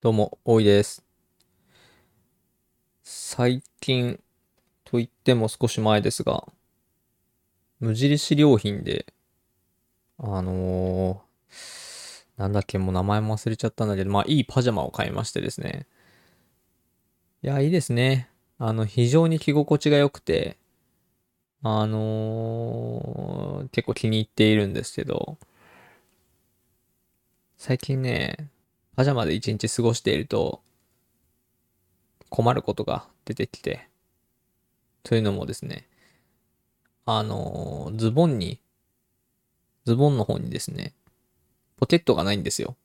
どうも、大井です。最近と言っても少し前ですが、無印良品で、あのーなんだっけ、もう名前も忘れちゃったんだけど、まあいいパジャマを買いましてですね。いや、いいですね。あの、非常に着心地が良くて、あのー結構気に入っているんですけど、最近ね、パジャマで一日過ごしていると困ることが出てきて、というのもですね、あのズボンに、ズボンの方にですね、ポケットがないんですよ。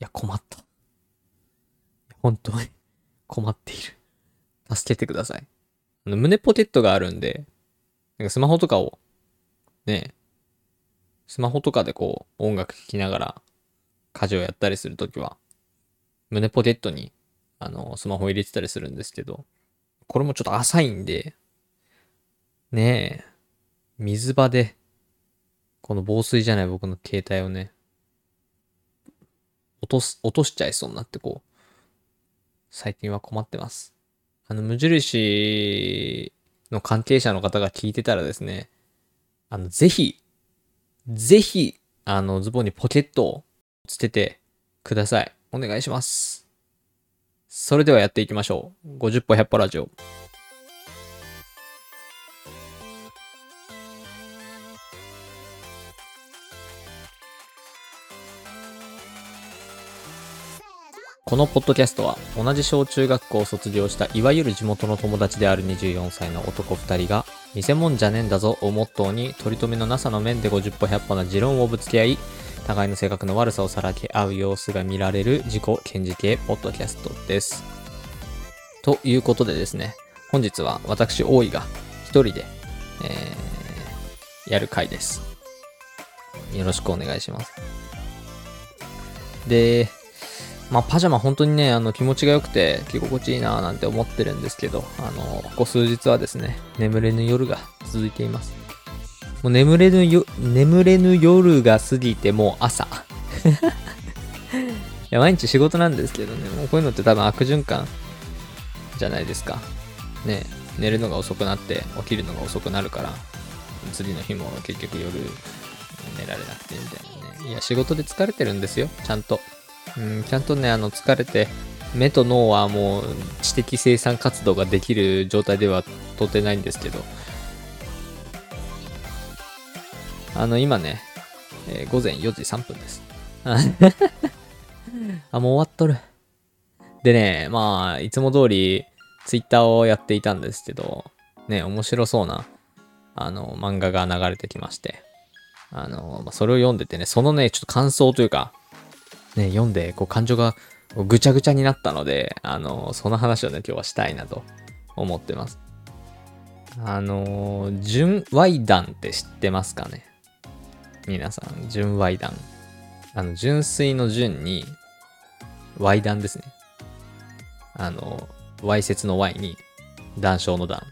いや、困った。本当に 困っている。助けてください。あの、胸ポケットがあるんで、なんかスマホとかを、ね、スマホとかでこう、音楽聴きながら、家事をやったりするときは、胸ポケットに、あの、スマホ入れてたりするんですけど、これもちょっと浅いんで、ねえ、水場で、この防水じゃない僕の携帯をね、落とす、落としちゃいそうになってこう、最近は困ってます。あの、無印の関係者の方が聞いてたらですね、あの、ぜひ、ぜひ、あの、ズボンにポケットをつけてください。お願いします。それではやっていきましょう。50歩100歩ラジオ。このポッドキャストは同じ小中学校を卒業したいわゆる地元の友達である24歳の男2人が偽物じゃねえんだぞをモットーに取り留めのなさの面で50歩100歩な持論をぶつけ合い互いの性格の悪さをさらけ合う様子が見られる自己顕示系ポッドキャストです。ということでですね、本日は私大井が一人で、えー、やる回です。よろしくお願いします。で、まあ、パジャマ本当にね、あの、気持ちが良くて、着心地いいなぁなんて思ってるんですけど、あの、ここ数日はですね、眠れぬ夜が続いています。もう眠れぬよ、眠れぬ夜が過ぎてもう朝。いや、毎日仕事なんですけどね、もうこういうのって多分悪循環じゃないですか。ね、寝るのが遅くなって起きるのが遅くなるから、次の日も結局夜寝られなくてみたいなね。いや、仕事で疲れてるんですよ、ちゃんと。うん、ちゃんとね、あの、疲れて、目と脳はもう知的生産活動ができる状態では到底ないんですけど、あの、今ね、えー午前4時3分です。あ、もう終わっとる。でね、まあ、いつも通り、ツイッターをやっていたんですけど、ね、面白そうな、あの、漫画が流れてきまして、あの、まあ、それを読んでてね、そのね、ちょっと感想というか、ね、読んで、こう、感情がぐちゃぐちゃになったので、あの、その話をね、今日はしたいなと思ってます。あの、純愛談って知ってますかね？皆さん、純愛談。あの、純粋の純に、愛談ですね。あの、わいせつの Y に、談笑の談。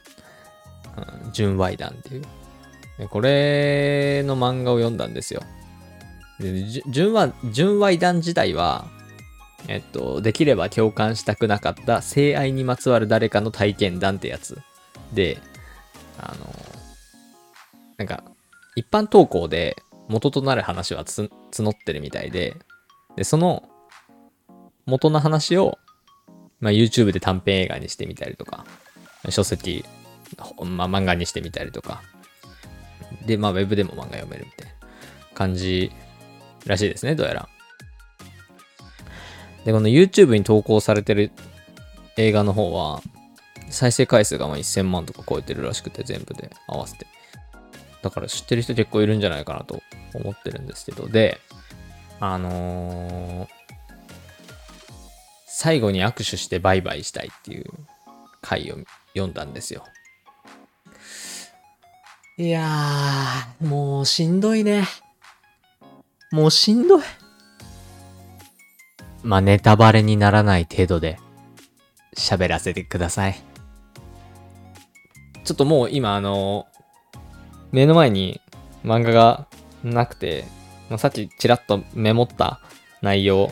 うん純愛談っていう。これの漫画を読んだんですよ。で純愛純愛談自体は、えっと、できれば共感したくなかった性愛にまつわる誰かの体験談ってやつで、あの、なんか、一般投稿で元となる話は募ってるみたいで、で、その元の話を、まあ、YouTube で短編映画にしてみたりとか、書籍、まあ、漫画にしてみたりとか、で、まあ、ウェブでも漫画読めるみたいな感じらしいですね、どうやら。で、この YouTube に投稿されてる映画の方は、再生回数がまあ1000万とか超えてるらしくて、全部で合わせて。だから知ってる人結構いるんじゃないかなと思ってるんですけど、で、あのー最後に握手してバイバイしたいっていう回を読んだんですよ。いやー、もうしんどいね。もうしんどい。まあ、ネタバレにならない程度で喋らせてください。ちょっともう今あの、目の前に漫画がなくて、まあ、さっきちらっとメモった内容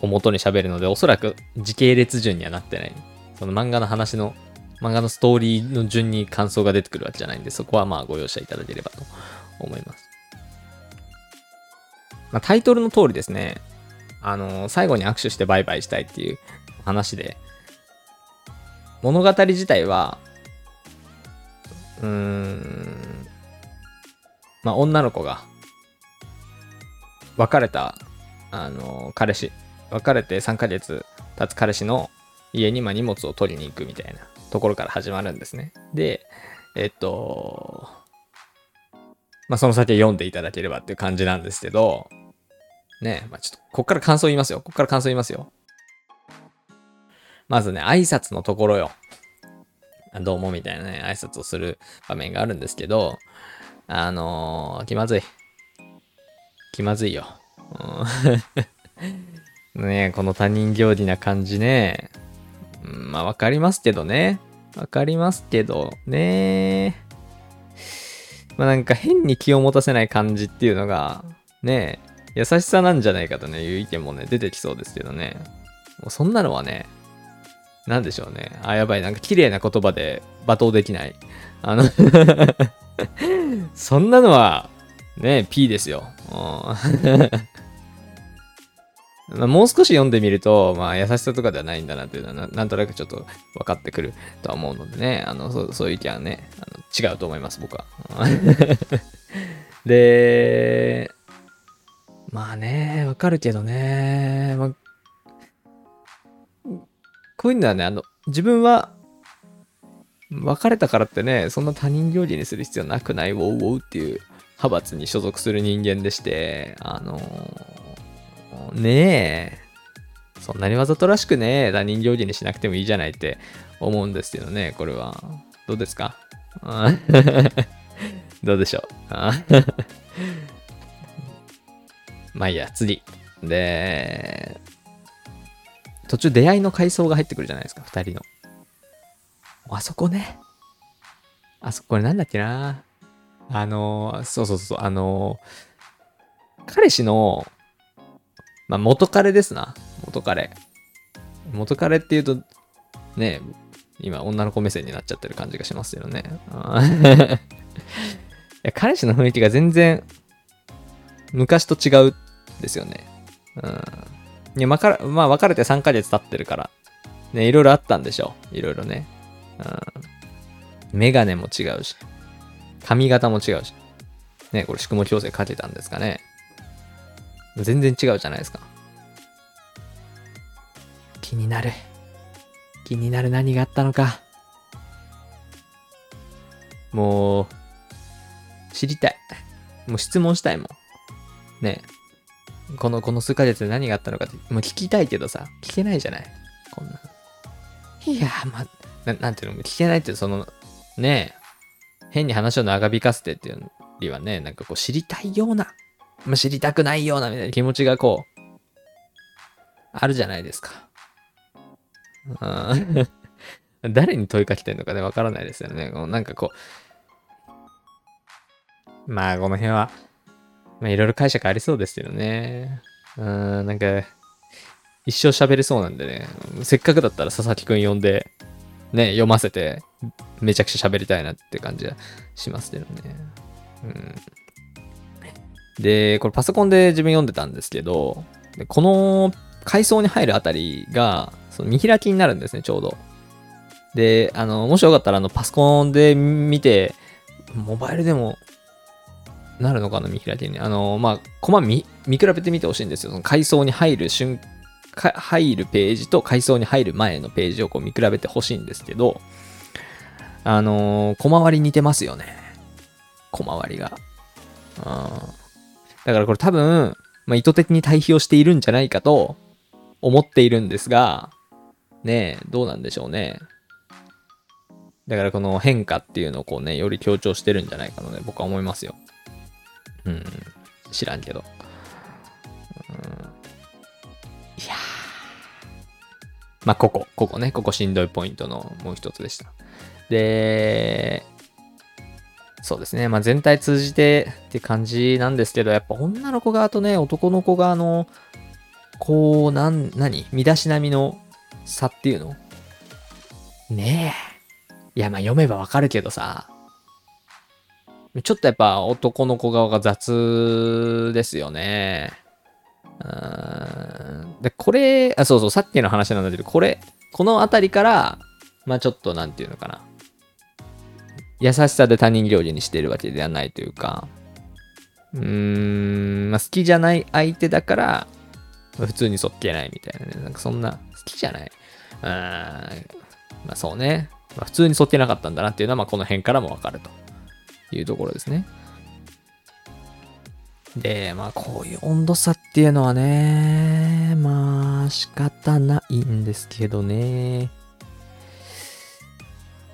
を元に喋るので、おそらく時系列順にはなってない。その漫画の話の、漫画のストーリーの順に感想が出てくるわけじゃないんで、そこはまあご容赦いただければと思います。まあ、タイトルの通りですね、あのー、最後に握手してバイバイしたいっていう話で、物語自体は、うーん、まあ、女の子が、別れた、あの、彼氏、別れて3ヶ月経つ彼氏の家に、ま荷物を取りに行くみたいなところから始まるんですね。で、えっと、まあ、その先読んでいただければっていう感じなんですけど、ね、まあ、ちょっと、こっから感想言いますよ。こっから感想言いますよ。まずね、挨拶のところよ。どうもみたいなね、挨拶をする場面があるんですけど、あのー、気まずい。気まずいよ。ねこの他人行儀な感じね。まあわかりますけどね。わかりますけどね。まあなんか変に気を持たせない感じっていうのが、ね優しさなんじゃないかとね、いう意見もね、出てきそうですけどね。もうそんなのはね、なんでしょうね。あ、やばい、なんか綺麗な言葉で罵倒できない。あの そんなのは、ねえ、P ですよ。まあ、もう少し読んでみると、まあ、優しさとかではないんだなっていうのはなんとなくちょっと分かってくるとは思うのでね、あのそそういう意見はねあの、違うと思います、僕は。で、まあね、わかるけどね、まあ、こういうのはね、あの、自分は別れたからってね、そんな他人行儀にする必要なくない、ウォウウォウっていう派閥に所属する人間でして、あのー、ねえ、そんなにわざとらしくねえ、他人行儀にしなくてもいいじゃないって思うんですけどね、これは。どうですか？どうでしょう？まあいいや、次。で、途中出会いの階層が入ってくるじゃないですか、二人の。あそこね。あそこ、これなんだっけな？あのー、そうそうそう、あのー、彼氏の、まあ、元彼ですな。元彼。元彼っていうと、ね、今女の子目線になっちゃってる感じがしますよね。いや 彼氏の雰囲気が全然昔と違うんですよね。うん。いや、まか、まあ、別れて3ヶ月経ってるから、ね、いろいろあったんでしょう。いろいろね。うん。メガネも違うし、髪型も違うし。ね、これ宿毛矯正かけたんですかね。全然違うじゃないですか。気になる。気になる何があったのか。もう、知りたい。もう質問したいもん。ねこの、この数ヶ月で何があったのかって、もう聞きたいけどさ、聞けないじゃない。こんな。いやまあ、ななんていうの、聞けないってその、ねえ、変に話を長引かせてっていうよりはね、なんかこう知りたいような、知りたくないようなみたいな気持ちがこう、あるじゃないですか。誰に問いかけてんのかね、わからないですよね。なんかこう、まあ、この辺は、まあ、いろいろ解釈ありそうですよね。うん、なんか、一生喋れそうなんでね、せっかくだったら佐々木くん呼んで、ね、読ませて、めちゃくちゃ喋りたいなって感じはしますけどね。うん。で、これパソコンで自分読んでたんですけど、この階層に入るあたりが、その見開きになるんですね、ちょうど。で、あの、もしよかったら、あの、パソコンで見て、モバイルでもなるのかな、見開きに。あの、まあ、コマ見、見比べてみてほしいんですよ。その階層に入る瞬入るページと階層に入る前のページをこう見比べてほしいんですけど、あのー、小回り似てますよね。小回りが。うん。だからこれ多分、まあ、意図的に対比をしているんじゃないかと思っているんですが、ねえ、どうなんでしょうね。だからこの変化っていうのをこうね、より強調してるんじゃないかなね、僕は思いますよ。うん。知らんけど。うんいやまあ、ここ、ここね、ここしんどいポイントのもう一つでした。で、そうですね。まあ、全体通じてって感じなんですけど、やっぱ女の子側とね、男の子側の、こう、なん、何？身だしなみの差っていうの？ねえ。いや、まあ読めばわかるけどさ。ちょっとやっぱ男の子側が雑ですよね。で、これ、あ、そうそう、さっきの話なんだけど、これ、この辺りから、まあちょっとなんていうのかな。優しさで他人行儀にしてるわけではないというか、うーん、まあ好きじゃない相手だから、普通にそっけないみたいなね。なんかそんな、好きじゃない。うーん、まあそうね。まあ、普通にそっけなかったんだなっていうのは、まあこの辺からもわかるというところですね。で、まあこういう温度差っていうのはね、まあ仕方ないんですけどね。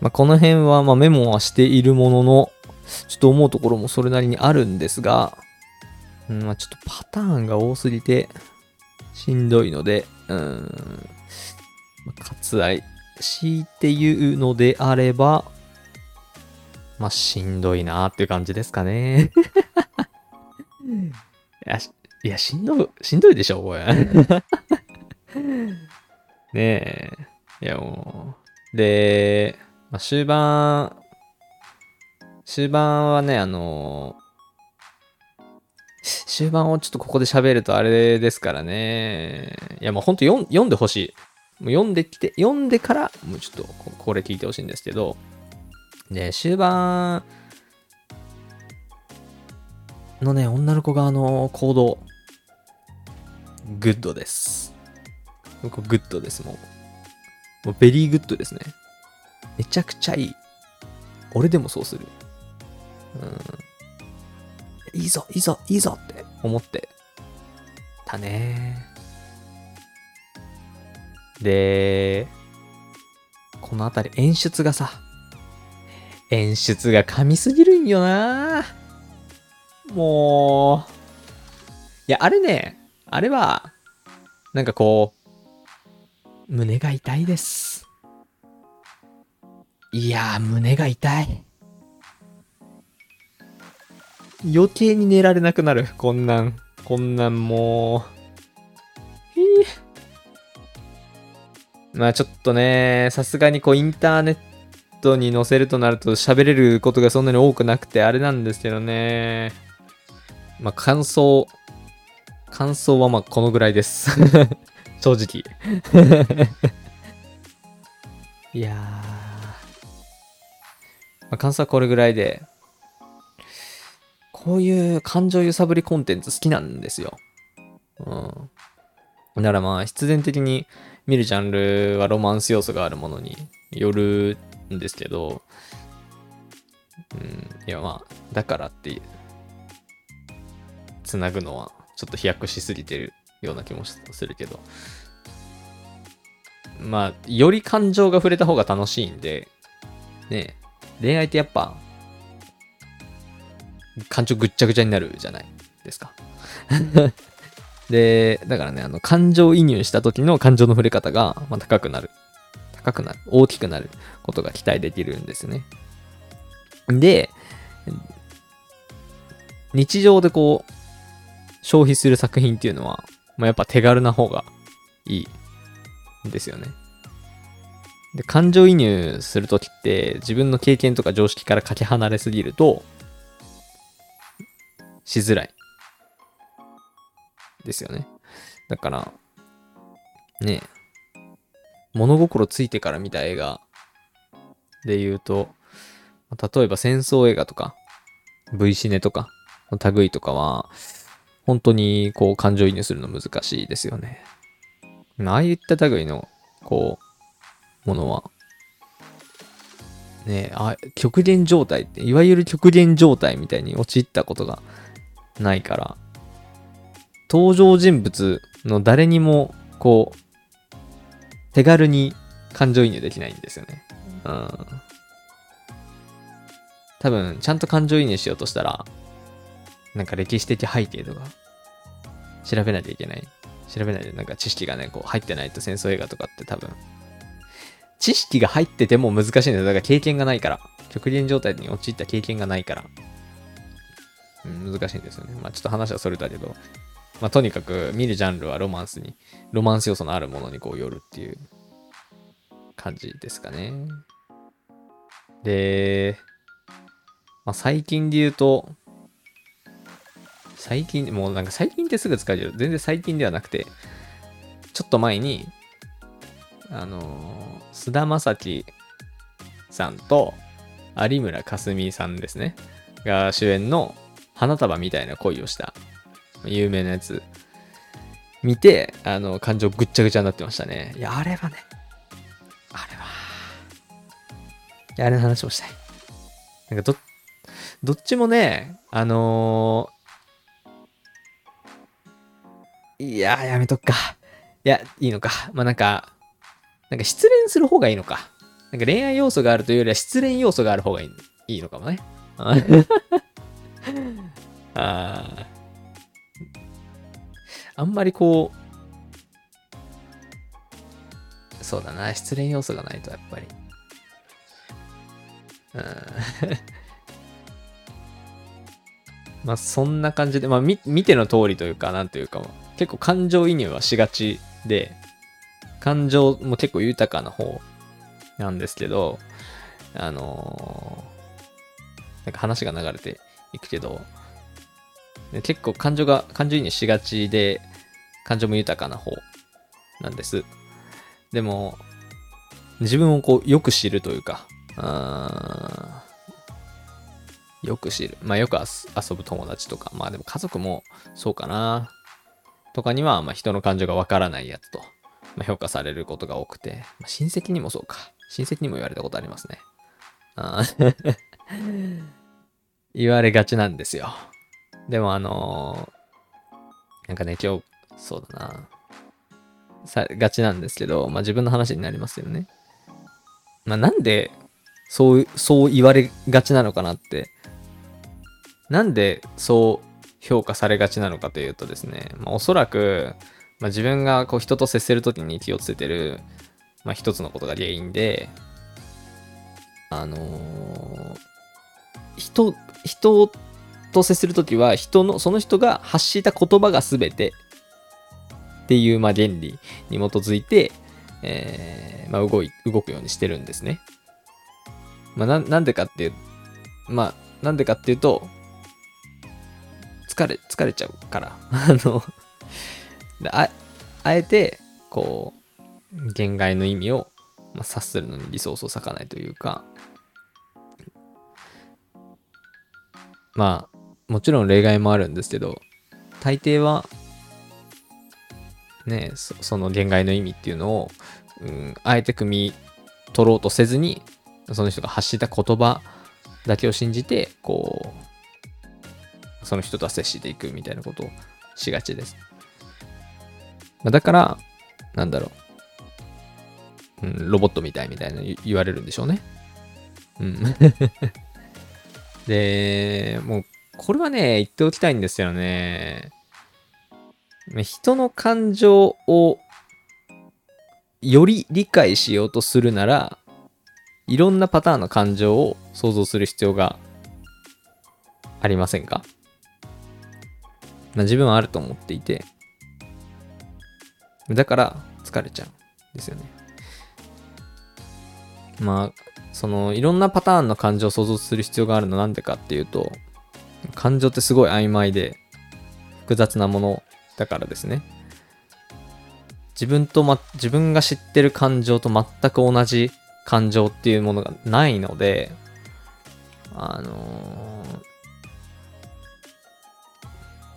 まあこの辺はまあメモはしているものの、ちょっと思うところもそれなりにあるんですが、うん、まあちょっとパターンが多すぎてしんどいので、うん、割愛強いて言うのであれば、まあしんどいなーっていう感じですかね。いや、いや、しんどい、しんどいでしょ、これ。ねえ。いや、もう。で、まあ、終盤、終盤はね、あの終盤をちょっとここで喋るとあれですからね。いや、もうほんと読んでほしい。もう読んできて、読んでから、もうちょっとこれ聞いてほしいんですけど、で、終盤、のね、女の子側の行動、グッドです。グッドです、もう。もう very good ですね。めちゃくちゃいい。俺でもそうする。うん。いいぞ、いいぞ、いいぞって思ってたね。で、このあたり演出がさ、演出が神すぎるんよなぁもう、いや、あれね、あれは、なんかこう、胸が痛いです。いや、胸が痛い。余計に寝られなくなる。こんなん。こんなんもう。ひまあちょっとね、さすがにこうインターネットに載せるとなると喋れることがそんなに多くなくてあれなんですけどね。まあ、感想、感想はまあこのぐらいです。正直。いやー、まあ、感想はこれぐらいで、こういう感情揺さぶりコンテンツ好きなんですよ。うん。だからまあ必然的に見るジャンルはロマンス要素があるものによるんですけど、うん、いやまあ、だからってつなぐのはちょっと飛躍しすぎてるような気もするけど。まあ、より感情が触れた方が楽しいんで、ね恋愛ってやっぱ、感情ぐっちゃぐちゃになるじゃないですか。で、だからね、あの、感情移入した時の感情の触れ方が、まあ、高くなる。高くなる。大きくなることが期待できるんですね。で、日常でこう、消費する作品っていうのは、まあ、やっぱ手軽な方がいいんですよね。で、感情移入するときって自分の経験とか常識からかけ離れすぎると、しづらい。ですよね。だから、ね物心ついてから見た映画で言うと、例えば戦争映画とか、V シネとか類とかは、本当にこう感情移入するの難しいですよね。ああいった類の、こう、ものは、ねあ、極限状態って、いわゆる極限状態みたいに陥ったことがないから、登場人物の誰にも、こう、手軽に感情移入できないんですよね。うん。多分、ちゃんと感情移入しようとしたら、なんか歴史的背景とか、調べないといけない。調べないと、なんか知識がね、こう入ってないと戦争映画とかって多分、知識が入ってても難しいんだよ。だから経験がないから。極限状態に陥った経験がないから。うん、難しいんですよね。まあちょっと話はそれだけど。まあ、とにかく見るジャンルはロマンスに、ロマンス要素のあるものにこう寄るっていう感じですかね。で、まあ、最近で言うと、最近、もうなんか最近ってすぐ使える全然最近ではなくて、ちょっと前に、あの菅、田将暉さんと有村架純さんですね。が主演の花束みたいな恋をした有名なやつ見て、あの、感情ぐっちゃぐちゃになってましたね。いや、あれはね、あれは、いや、あれの話をしたい。なんかど、どっちもね、あのー、いや、やめとくか。いや、いいのか。まあ、なんか、なんか失恋する方がいいのか。なんか恋愛要素があるというよりは失恋要素がある方がいいいいのかもね。ああんまりこう、そうだな、失恋要素がないとやっぱり。うん まあそんな感じで、まあ見見ての通りというか、なんというかも、結構感情移入はしがちで、感情も結構豊かな方なんですけど、あのー、なんか話が流れていくけど、結構感情が、感情移入しがちで、感情も豊かな方なんです。でも、自分をこう、よく知るというか、よく知る。まあよく遊ぶ友達とか、まあでも家族もそうかな。とかには、まあ人の感情がわからないやつと、まあ、評価されることが多くて、まあ、親戚にもそうか。親戚にも言われたことありますね。あ 言われがちなんですよ。でもあのー、なんかね、今日、そうだな。さ、がちなんですけど、まあ自分の話になりますよね。まあなんで、そう、そう言われがちなのかなって。なんでそう評価されがちなのかというとですね、まあ、おそらく、まあ、自分がこう人と接するときに気をつけてる、まあ、一つのことが原因で、あのー、人、人と接するときは、人の、その人が発した言葉が全てっていう、まあ、原理に基づいて、えー、まあ、動い、動くようにしてるんですね。まあ、な、なんでかっていう、まあ、なんでかっていうと、疲れ、疲れちゃうから。あのあ、あえて、こう、限界の意味を、まあ、察するのにリソースを割かないというか、まあ、もちろん例外もあるんですけど、大抵は、ねそ、その限界の意味っていうのを、うん、あえて汲み取ろうとせずに、その人が発した言葉だけを信じて、こう、その人とは接していくみたいなことをしがちです。まだから、なんだろう、うん、ロボットみたいみたいな言われるんでしょうね。うん。で、もうこれはね、言っておきたいんですよね。人の感情をより理解しようとするなら、いろんなパターンの感情を想像する必要がありませんか、まあ、自分はあると思っていて、だから疲れちゃうんですよね。まあ、そのいろんなパターンの感情を想像する必要があるのなんでかっていうと、感情ってすごい曖昧で複雑なものだからですね。自分とま、自分が知ってる感情と全く同じ感情っていうものがないので、あのー、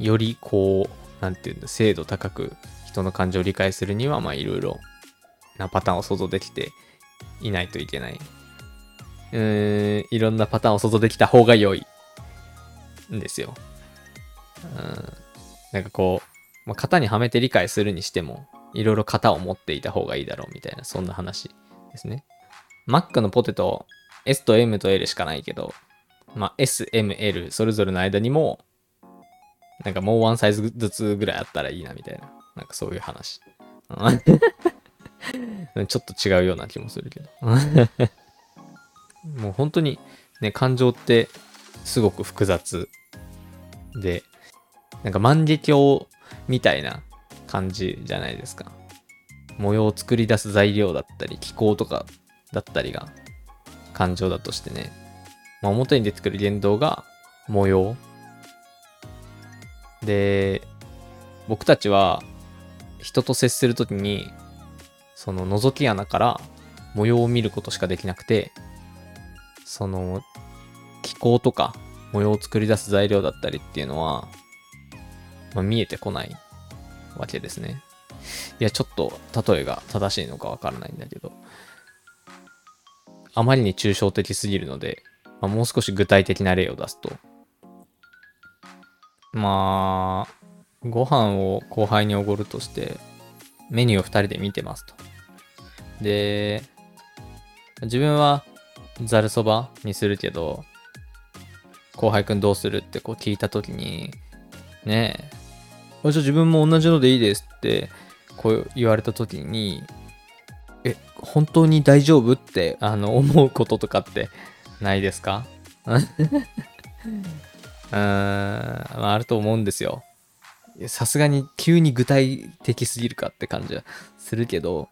よりこう、なんていうんだ、精度高く人の感情を理解するには、まあいろいろなパターンを想像できていないといけない。うーん、いろんなパターンを想像できた方が良いんですよ。うん。なんかこう、まあ、型にはめて理解するにしても、いろいろ型を持っていた方がいいだろうみたいな、そんな話ですね。Mac のポテト、S と M と L しかないけど、まあ、S、M、L、それぞれの間にも、なんかもうワンサイズずつぐらいあったらいいなみたいな、なんかそういう話。ちょっと違うような気もするけど。もう本当にね、感情ってすごく複雑で、なんか万華鏡みたいな感じじゃないですか。模様を作り出す材料だったり、気候とかだったりが感情だとしてね。まあ、表に出てくる言動が模様。で、僕たちは人と接するときに、その覗き穴から模様を見ることしかできなくて、その気候とか模様を作り出す材料だったりっていうのは、まあ、見えてこないわけですね。いや、ちょっと例えが正しいのかわからないんだけど、あまりに抽象的すぎるので、まあ、もう少し具体的な例を出すと、まあ、ご飯を後輩におごるとして、メニューを2人で見てますと。で、自分はざるそばにするけど、後輩くんどうするってこう聞いたときに、ねえ、じゃあ自分も同じのでいいですってこう言われたときに、え、本当に大丈夫？ってあの思うこととかってないですか？うん、あ、あると思うんですよ。さすがに急に具体的すぎるかって感じはするけど、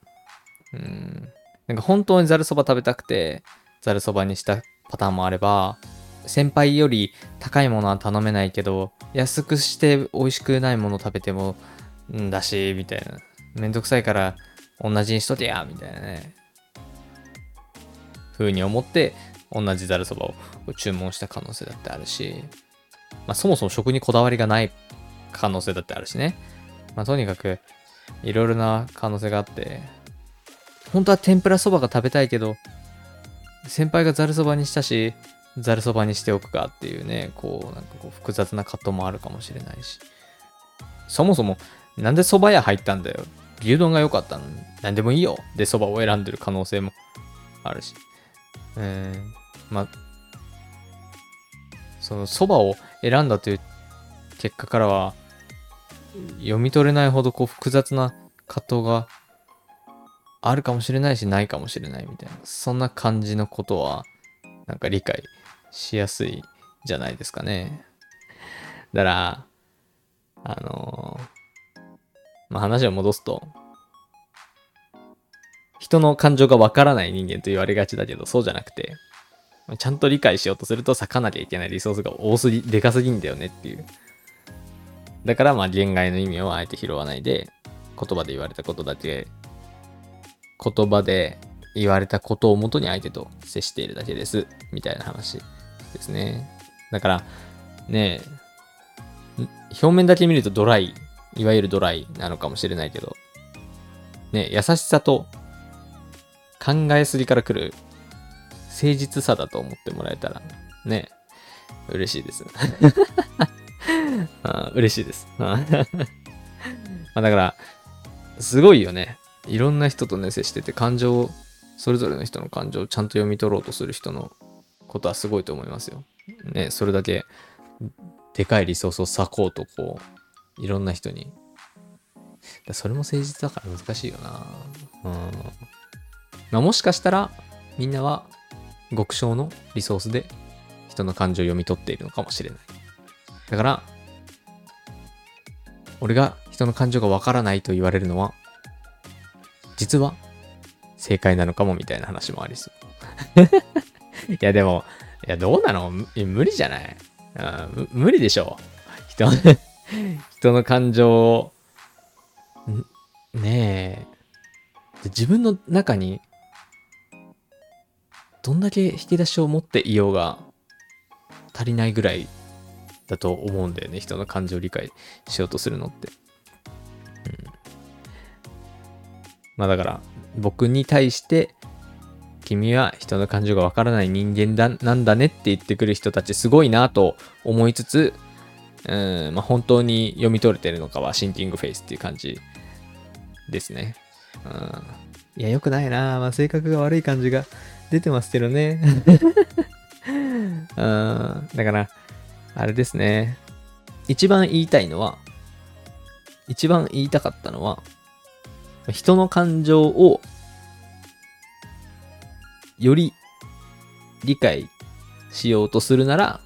うん、なんか本当にざるそば食べたくて、ざるそばにしたパターンもあれば、先輩より高いものは頼めないけど、安くして美味しくないもの食べても、んだし、みたいな。めんどくさいから同じにしとけや、みたいなね。風に思って、同じざるそばを注文した可能性だってあるし、まあそもそも食にこだわりがない可能性だってあるしね。まあとにかく、いろいろな可能性があって、本当は天ぷらそばが食べたいけど、先輩がざるそばにしたし、ざるそばにしておくかっていうね、こう、なんかこう複雑な葛藤もあるかもしれないし。そもそも、なんで蕎麦屋入ったんだよ。牛丼が良かったのに、なんでもいいよ。で、蕎麦を選んでる可能性もあるし。えー、まあ、その蕎麦を選んだという結果からは、読み取れないほどこう複雑な葛藤があるかもしれないし、ないかもしれないみたいな、そんな感じのことは、なんか理解しやすいじゃないですかね。だから、あのー、まあ、話を戻すと、人の感情がわからない人間と言われがちだけど、そうじゃなくて、ちゃんと理解しようとすると割かなきゃいけないリソースが多すぎ、でかすぎんだよねっていう。だからまあ言外の意味をあえて拾わないで、言葉で言われたことだけ言葉で言われたことをもとに相手と接しているだけです。みたいな話ですね。だから、ね表面だけ見るとドライ、いわゆるドライなのかもしれないけど、ね優しさと考えすぎから来る誠実さだと思ってもらえたら、ね、嬉しいです。あ嬉しいです。まあだから、すごいよね。いろんな人とね、接してて、感情それぞれの人の感情をちゃんと読み取ろうとする人のことはすごいと思いますよ。ね、それだけでかいリソースを割こうと、こう、いろんな人に。だそれも誠実だから難しいよな。うん。まあ、もしかしたら、みんなは極小のリソースで人の感情を読み取っているのかもしれない。だから、俺が人の感情がわからないと言われるのは、実は正解なのかもみたいな話もありそう。いやでも、いやどうなの？無理じゃない？無理でしょ人、人の感情を、ねえ、自分の中にどんだけ引き出しを持っていようが足りないぐらいだと思うんだよね。人の感情を理解しようとするのって。うんまあだから、僕に対して、君は人の感情がわからない人間だなんだねって言ってくる人たちすごいなと思いつつ、うん、まあ本当に読み取れてるのかはシンキングフェイスっていう感じですね。うん、いや、よくないなまあ性格が悪い感じが出てますけどね。うん、だから、あれですね。一番言いたいのは、一番言いたかったのは、人の感情をより理解しようとするなら、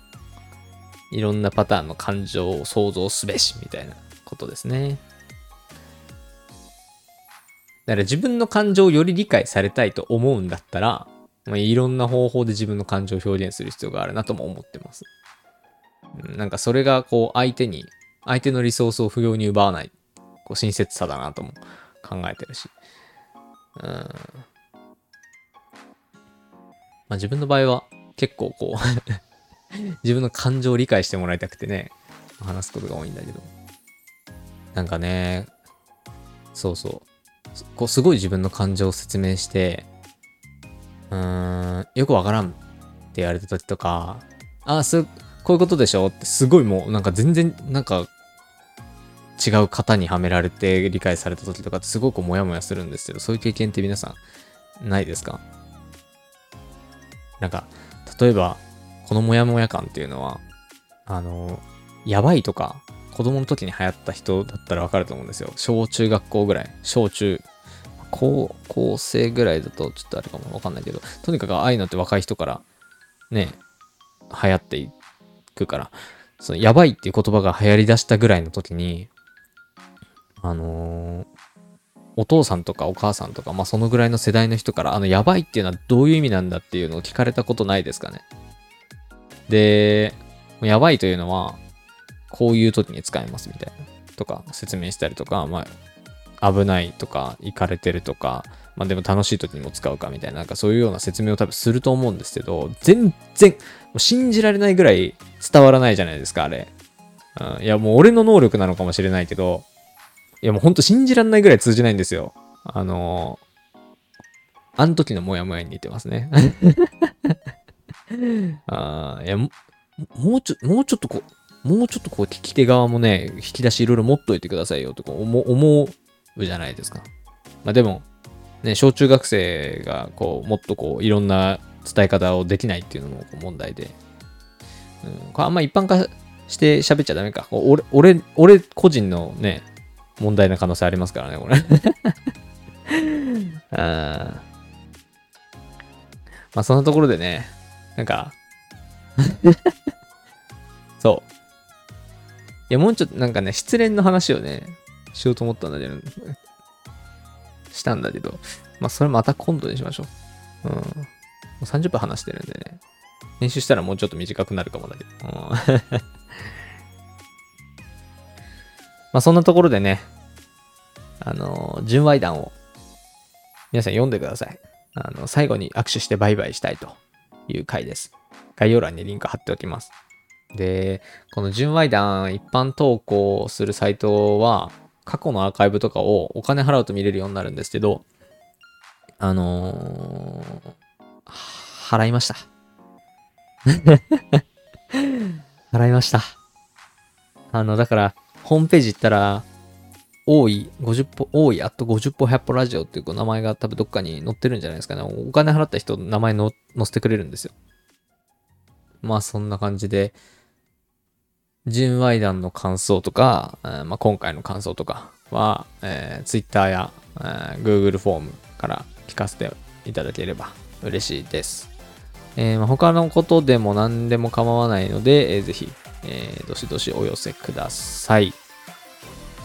いろんなパターンの感情を想像すべし、みたいなことですね。だから自分の感情をより理解されたいと思うんだったら、まあ、いろんな方法で自分の感情を表現する必要があるなとも思ってます。なんかそれがこう相手に、相手のリソースを不要に奪わない、こう親切さだなとも考えてるし。うん。まあ自分の場合は結構こう 自分の感情を理解してもらいたくてね、話すことが多いんだけど。なんかね、そうそう。こうすごい自分の感情を説明して、うーん、よくわからんって言われた時とか、あ、す、こういうことでしょってすごいもうなんか全然なんか違う型にはめられて理解された時とかってすごくモヤモヤするんですけど、そういう経験って皆さんないですか？なんか、例えば、このモヤモヤ感っていうのは、あの、やばいとか、子供の時に流行った人だったらわかると思うんですよ。小中学校ぐらい。小中、高校生ぐらいだとちょっとあれかもわかんないけど、とにかくああいうのって若い人からね、流行っていくから、そのやばいっていう言葉が流行り出したぐらいの時に、あのー、お父さんとかお母さんとか、まあそのぐらいの世代の人から、あのやばいっていうのはどういう意味なんだっていうのを聞かれたことないですかね。で、やばいというのは、こういう時に使えますみたいな。とか説明したりとか、まあ、危ないとか、行かれてるとか、まあでも楽しい時にも使うかみたいな、なんかそういうような説明を多分すると思うんですけど、全然、信じられないぐらい伝わらないじゃないですか、あれ。うん、いや、もう俺の能力なのかもしれないけど、いやもうほんと信じられないぐらい通じないんですよ。あのー、あの時のモヤモヤに似てますね。あいやも、もうちょ、もうちょっとこう、もうちょっとこう聞き手側もね、引き出しいろいろ持っといてくださいよとか思思うじゃないですか。まあでも、ね、小中学生がこう、もっとこう、いろんな伝え方をできないっていうのも問題で、うん、これあんま一般化して喋っちゃダメか。俺、俺、俺個人のね、問題な可能性ありますからね、これ あまあそんなところでね、なんか そう。いや、もうちょっとなんかね、失恋の話をね、しようと思ったんだけど、したんだけど、まあそれまた今度にしましょう。うん。もう30分話してるんでね。編集したらもうちょっと短くなるかもだけど。うん、まあそんなところでね、あの、純愛談を皆さん読んでください。あの、最後に握手してバイバイしたいという回です。概要欄にリンク貼っておきます。で、この純愛談一般投稿するサイトは、過去のアーカイブとかをお金払うと見れるようになるんですけど、あのー、払いました。払いました。あの、だから、ホームページ行ったら、多い、50歩、多い、あと50歩100歩ラジオっていう名前が多分どっかに載ってるんじゃないですかね。お金払った人の名前の載せてくれるんですよ。まあそんな感じで、純愛談の感想とか、まあ、今回の感想とかは、えー、Twitter や、えー、Google フォームから聞かせていただければ嬉しいです。えーまあ、他のことでも何でも構わないので、えー、ぜひ、えー、どしどしお寄せください。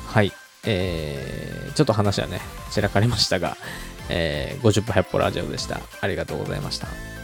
はい。えー、ちょっと話はね、散らかりましたが、えー、50歩100歩ラジオでした。ありがとうございました。